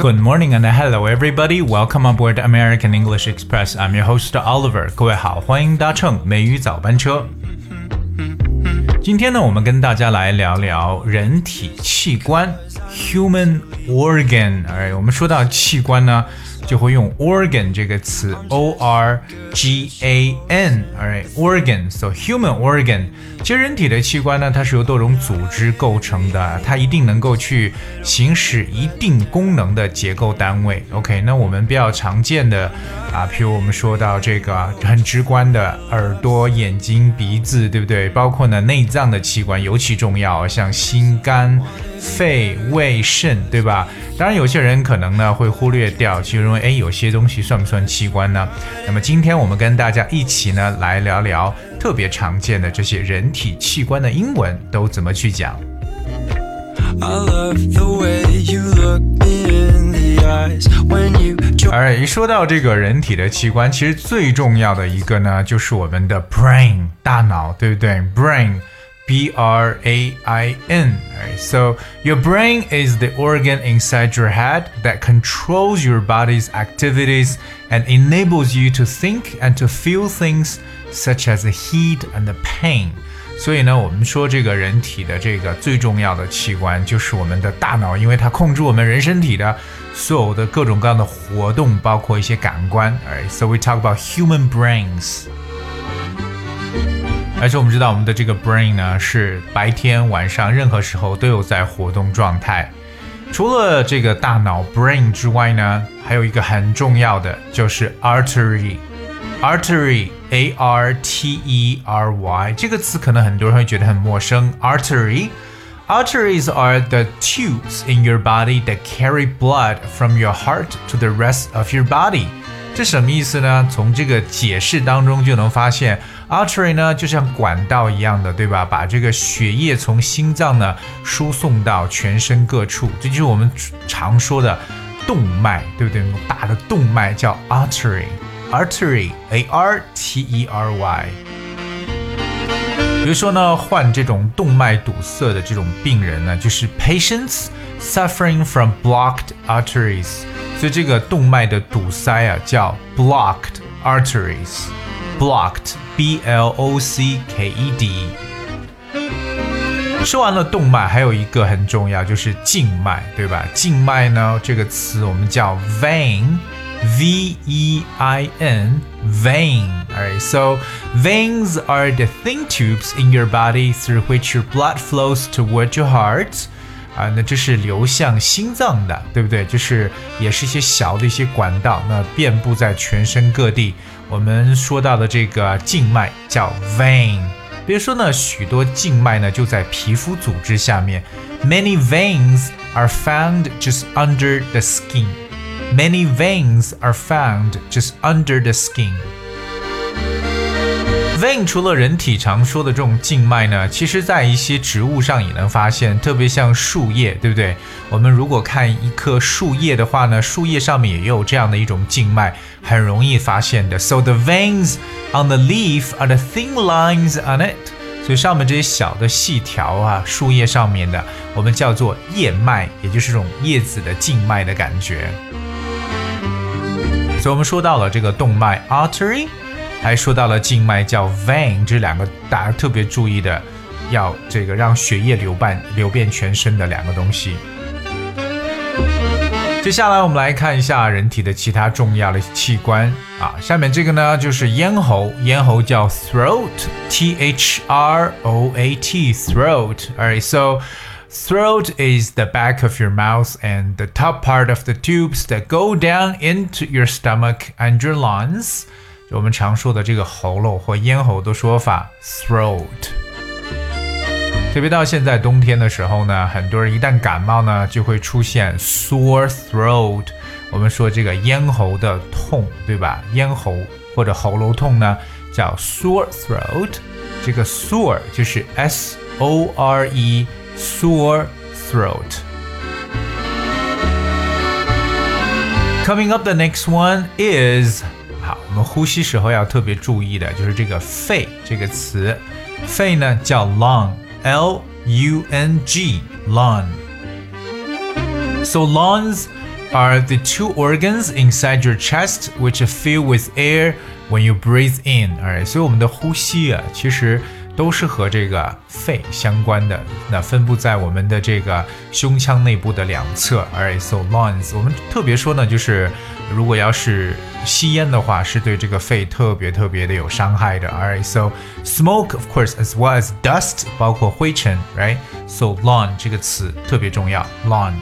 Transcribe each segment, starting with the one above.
Good morning and hello everybody. Welcome aboard American English Express. I'm your host Oliver. 各位好，欢迎搭乘美语早班车。今天呢，我们跟大家来聊聊人体器官 （human organ）。哎，我们说到器官呢。就会用 organ 这个词，o r g a n，alright，organ，so human organ。其实人体的器官呢，它是由多种组织构成的，它一定能够去行使一定功能的结构单位。OK，那我们比较常见的啊，譬如我们说到这个很直观的耳朵、眼睛、鼻子，对不对？包括呢内脏的器官尤其重要，像心肝。肺、胃、肾，对吧？当然，有些人可能呢会忽略掉，就认为，哎，有些东西算不算器官呢？那么今天我们跟大家一起呢来聊聊特别常见的这些人体器官的英文都怎么去讲。而一说到这个人体的器官，其实最重要的一个呢就是我们的 brain 大脑，对不对？brain。B R A I N. Right? So, your brain is the organ inside your head that controls your body's activities and enables you to think and to feel things such as the heat and the pain. 所以呢，我们说这个人体的这个最重要的器官就是我们的大脑，因为它控制我们人身体的所有的各种各样的活动，包括一些感官。Alright, so we talk about human brains. 而且我们知道，我们的这个 brain 呢，是白天、晚上任何时候都有在活动状态。除了这个大脑 brain 之外呢，还有一个很重要的就是 artery。artery，a r t e r y 这个词可能很多人会觉得很陌生。artery，arteries are the tubes in your body that carry blood from your heart to the rest of your body。这什么意思呢？从这个解释当中就能发现。Artery 呢，就像管道一样的，对吧？把这个血液从心脏呢输送到全身各处，这就是我们常说的动脉，对不对？大的动脉叫 artery，artery，a r t e r y。比如说呢，患这种动脉堵塞的这种病人呢，就是 patients suffering from blocked arteries。所以这个动脉的堵塞啊，叫 blocked arteries。blocked B L O C K E D。说完了动脉，还有一个很重要，就是静脉，对吧？静脉呢，这个词我们叫 vein，V E I N，vein。Alright, so veins are the thin tubes in your body through which your blood flows toward your heart. 啊，那这是流向心脏的，对不对？就是也是一些小的一些管道，那遍布在全身各地。我们说到的这个静脉叫 vein。比如说呢，许多静脉呢就在皮肤组织下面。Many veins are found just under the skin. Many veins are found just under the skin. Vein 除了人体常说的这种静脉呢，其实在一些植物上也能发现，特别像树叶，对不对？我们如果看一棵树叶的话呢，树叶上面也有这样的一种静脉，很容易发现的。So the veins on the leaf are the thin lines on it。所以上面这些小的细条啊，树叶上面的，我们叫做叶脉，也就是这种叶子的静脉的感觉。所以我们说到了这个动脉 artery。还说到了静脉叫 vein，这两个大家特别注意的，要这个让血液流伴流遍全身的两个东西。接下来我们来看一下人体的其他重要的器官啊，下面这个呢就是咽喉，咽喉叫 throat，t h r o a t，throat。Alright, so throat is the back of your mouth and the top part of the tubes that go down into your stomach and your lungs. 我们常说的这个喉咙或咽喉的说法，throat。特别到现在冬天的时候呢，很多人一旦感冒呢，就会出现 sore throat。我们说这个咽喉的痛，对吧？咽喉或者喉咙痛呢，叫 sore throat。这个 sore 就是 s o r e sore throat。Coming up, the next one is 我们呼吸时候要特别注意的就是这个肺这个词，肺呢叫 lung，l U N G lung. So lungs are the two organs inside your chest which fill with air when you breathe in. Alright，所以我们的呼吸啊，其实。都是和这个肺相关的，那分布在我们的这个胸腔内部的两侧。Alright，so lungs，我们特别说呢，就是如果要是 吸烟的话，是对这个肺特别特别的有伤害的。Alright，so smoke of course as well as dust，包括灰尘，right？So lung 这个词特别重要，lung。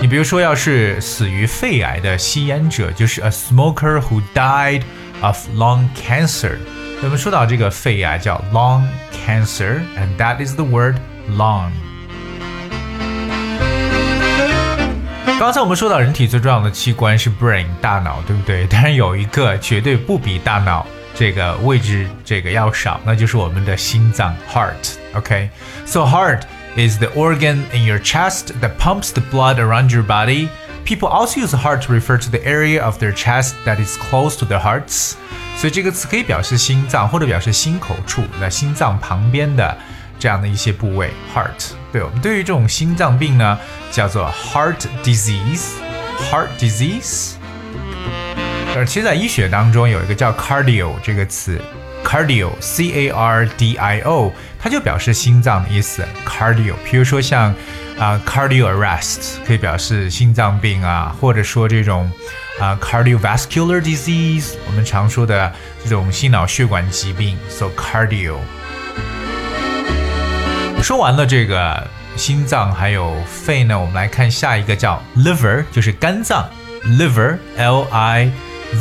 你比如说，要是死于肺癌的吸烟者，就是 a smoker who died of lung cancer。我们说到这个肺癌叫 lung cancer，and that is the word lung。 刚才我们说到人体最重要的器官是 brain 大脑，对不对？但是有一个绝对不比大脑这个位置这个要少，那就是我们的心脏 heart。OK，so heart is the organ in your chest that pumps the blood around your body. People also use heart to refer to the area of their chest that is close to their hearts. 所以这个词可以表示心脏，或者表示心口处，在心脏旁边的 这样的一些部位，heart。对我们对于这种心脏病呢，叫做 heart disease，heart disease。而其实，在医学当中有一个叫 cardio 这个词，cardio，c a r d i o，它就表示心脏的意思，cardio。比如说像啊，cardio arrest 可以表示心脏病啊，或者说这种。啊，cardiovascular disease，我们常说的这种心脑血管疾病，so cardio。说完了这个心脏还有肺呢，我们来看下一个叫 liver，就是肝脏，liver，l i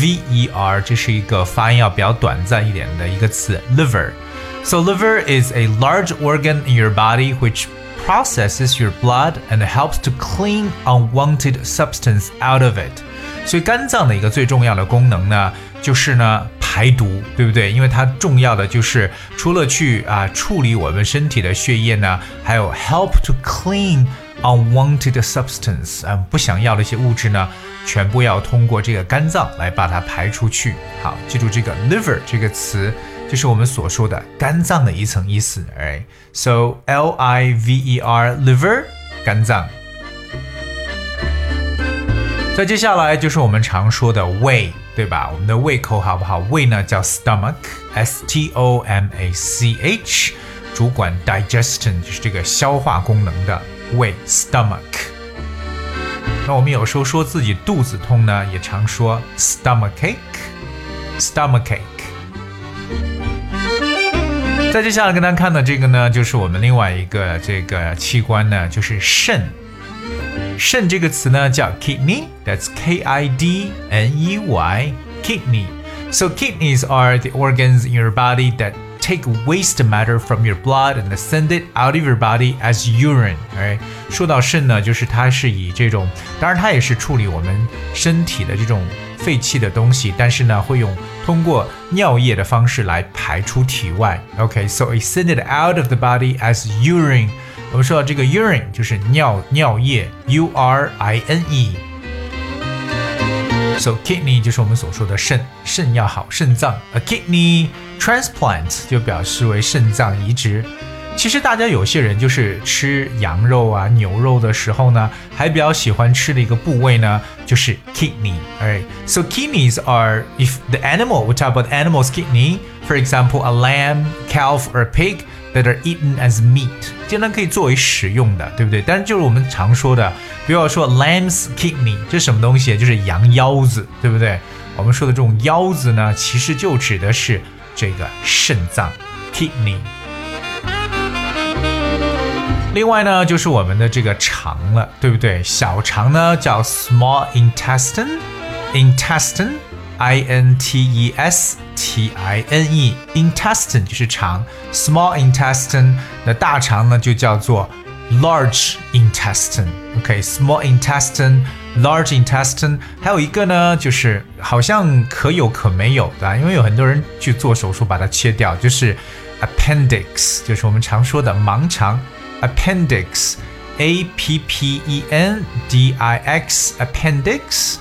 v e r，这是一个发音要比较短暂一点的一个词，liver。So liver is a large organ in your body which processes your blood and helps to clean unwanted substance out of it. 所以肝脏的一个最重要的功能呢，就是呢排毒，对不对？因为它重要的就是除了去啊处理我们身体的血液呢，还有 help to clean unwanted substance，嗯，不想要的一些物质呢，全部要通过这个肝脏来把它排出去。好，记住这个 liver 这个词，就是我们所说的肝脏的一层意思。哎，so L I V E R liver 肝脏。再接下来就是我们常说的胃，对吧？我们的胃口好不好？胃呢叫 stomach，s t o m a c h，主管 digestion，就是这个消化功能的胃 stomach。那我们有时候说自己肚子痛呢，也常说 stomachache，stomachache。再接下来跟大家看的这个呢，就是我们另外一个这个器官呢，就是肾。肾这个词呢叫 kidney，that's K I D N E Y，kidney。So kidneys are the organs in your body that take waste matter from your blood and send it out of your body as urine。哎，说到肾呢，就是它是以这种，当然它也是处理我们身体的这种废弃的东西，但是呢，会用通过尿液的方式来排出体外。OK，so、okay, it send it out of the body as urine。 我们说到这个 urine 就是尿尿液，U R I N E。So kidney 就是我们所说的肾，肾要好，肾脏。A kidney transplant 就表示为肾脏移植。其实大家有些人就是吃羊肉啊、牛肉的时候呢，还比较喜欢吃的一个部位呢，就是 kidney。Alright, so kidneys are if the animal we talk about animal's kidney, for example, a lamb, calf, or a pig That are eaten as meat，竟然可以作为食用的，对不对？但是就是我们常说的，比如说 lamb's kidney，这是什么东西？就是羊腰子，对不对？我们说的这种腰子呢，其实就指的是这个肾脏 kidney。另外呢，就是我们的这个肠了，对不对？小肠呢叫 small intestine，intestine intestine，intestine，i n t e s。T I N E intestine 就是肠，small intestine 那大肠呢就叫做 large intestine。OK，small intestine，large intestine，还有一个呢就是好像可有可没有的，因为有很多人去做手术把它切掉，就是 appendix，就是我们常说的盲肠 appendix，A P P E N D I X appendix。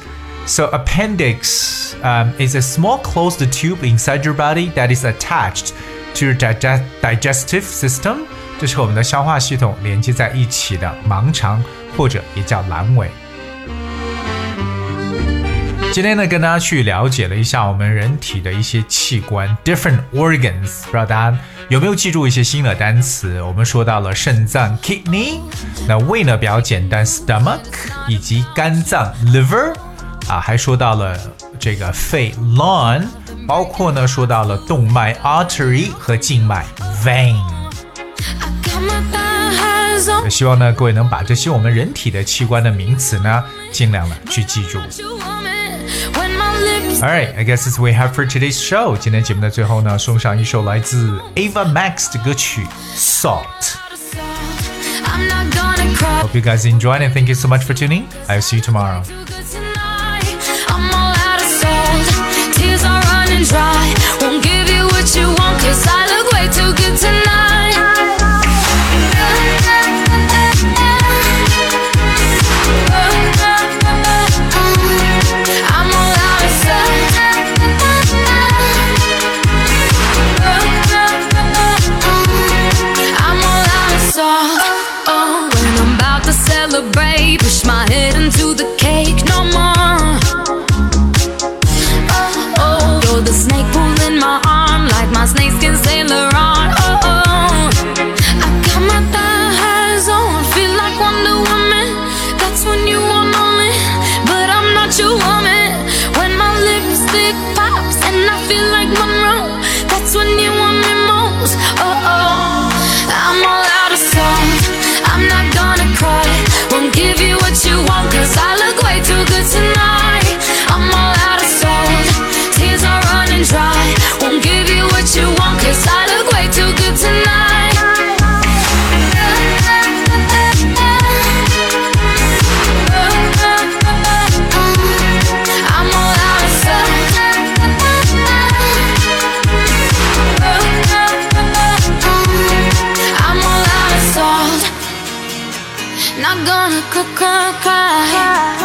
So appendix um, is a small closed tube inside your body that is attached to your dig digestive system 这是和我们的消化系统连接在一起的盲肠，或者也叫阑尾。今天呢，跟大家去了解了一下我们人体的一些器官，different organs。不知道大家有没有记住一些新的单词？我们说到了肾脏 kidney，那胃呢比较简单 stomach，以及肝脏 liver， 啊，还说到了这个肺 lung，包括呢说到了动脉 artery 和静脉 vein。希望呢各位能把这些我们人体的器官的名词呢尽量的去记住。Alright, I guess that's what we have for today's show. 今天节目的最后呢，送上一首来自 Ava Max 的歌曲《Salt》。Hope you guys enjoyed and thank you so much for tuning. I'll see you tomorrow. Dry. Won't give you what you want, cause I look way too good tonight. my snakeskin sailor on. Cry, cry, cry.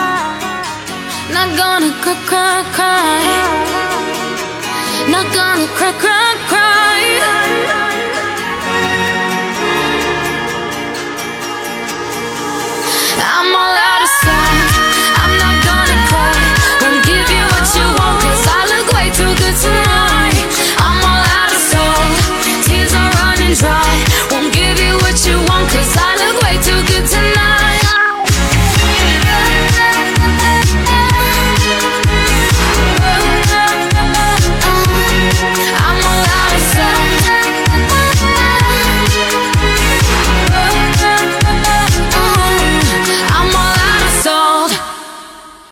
Not gonna cry, cry, cry. Not gonna cry, cry.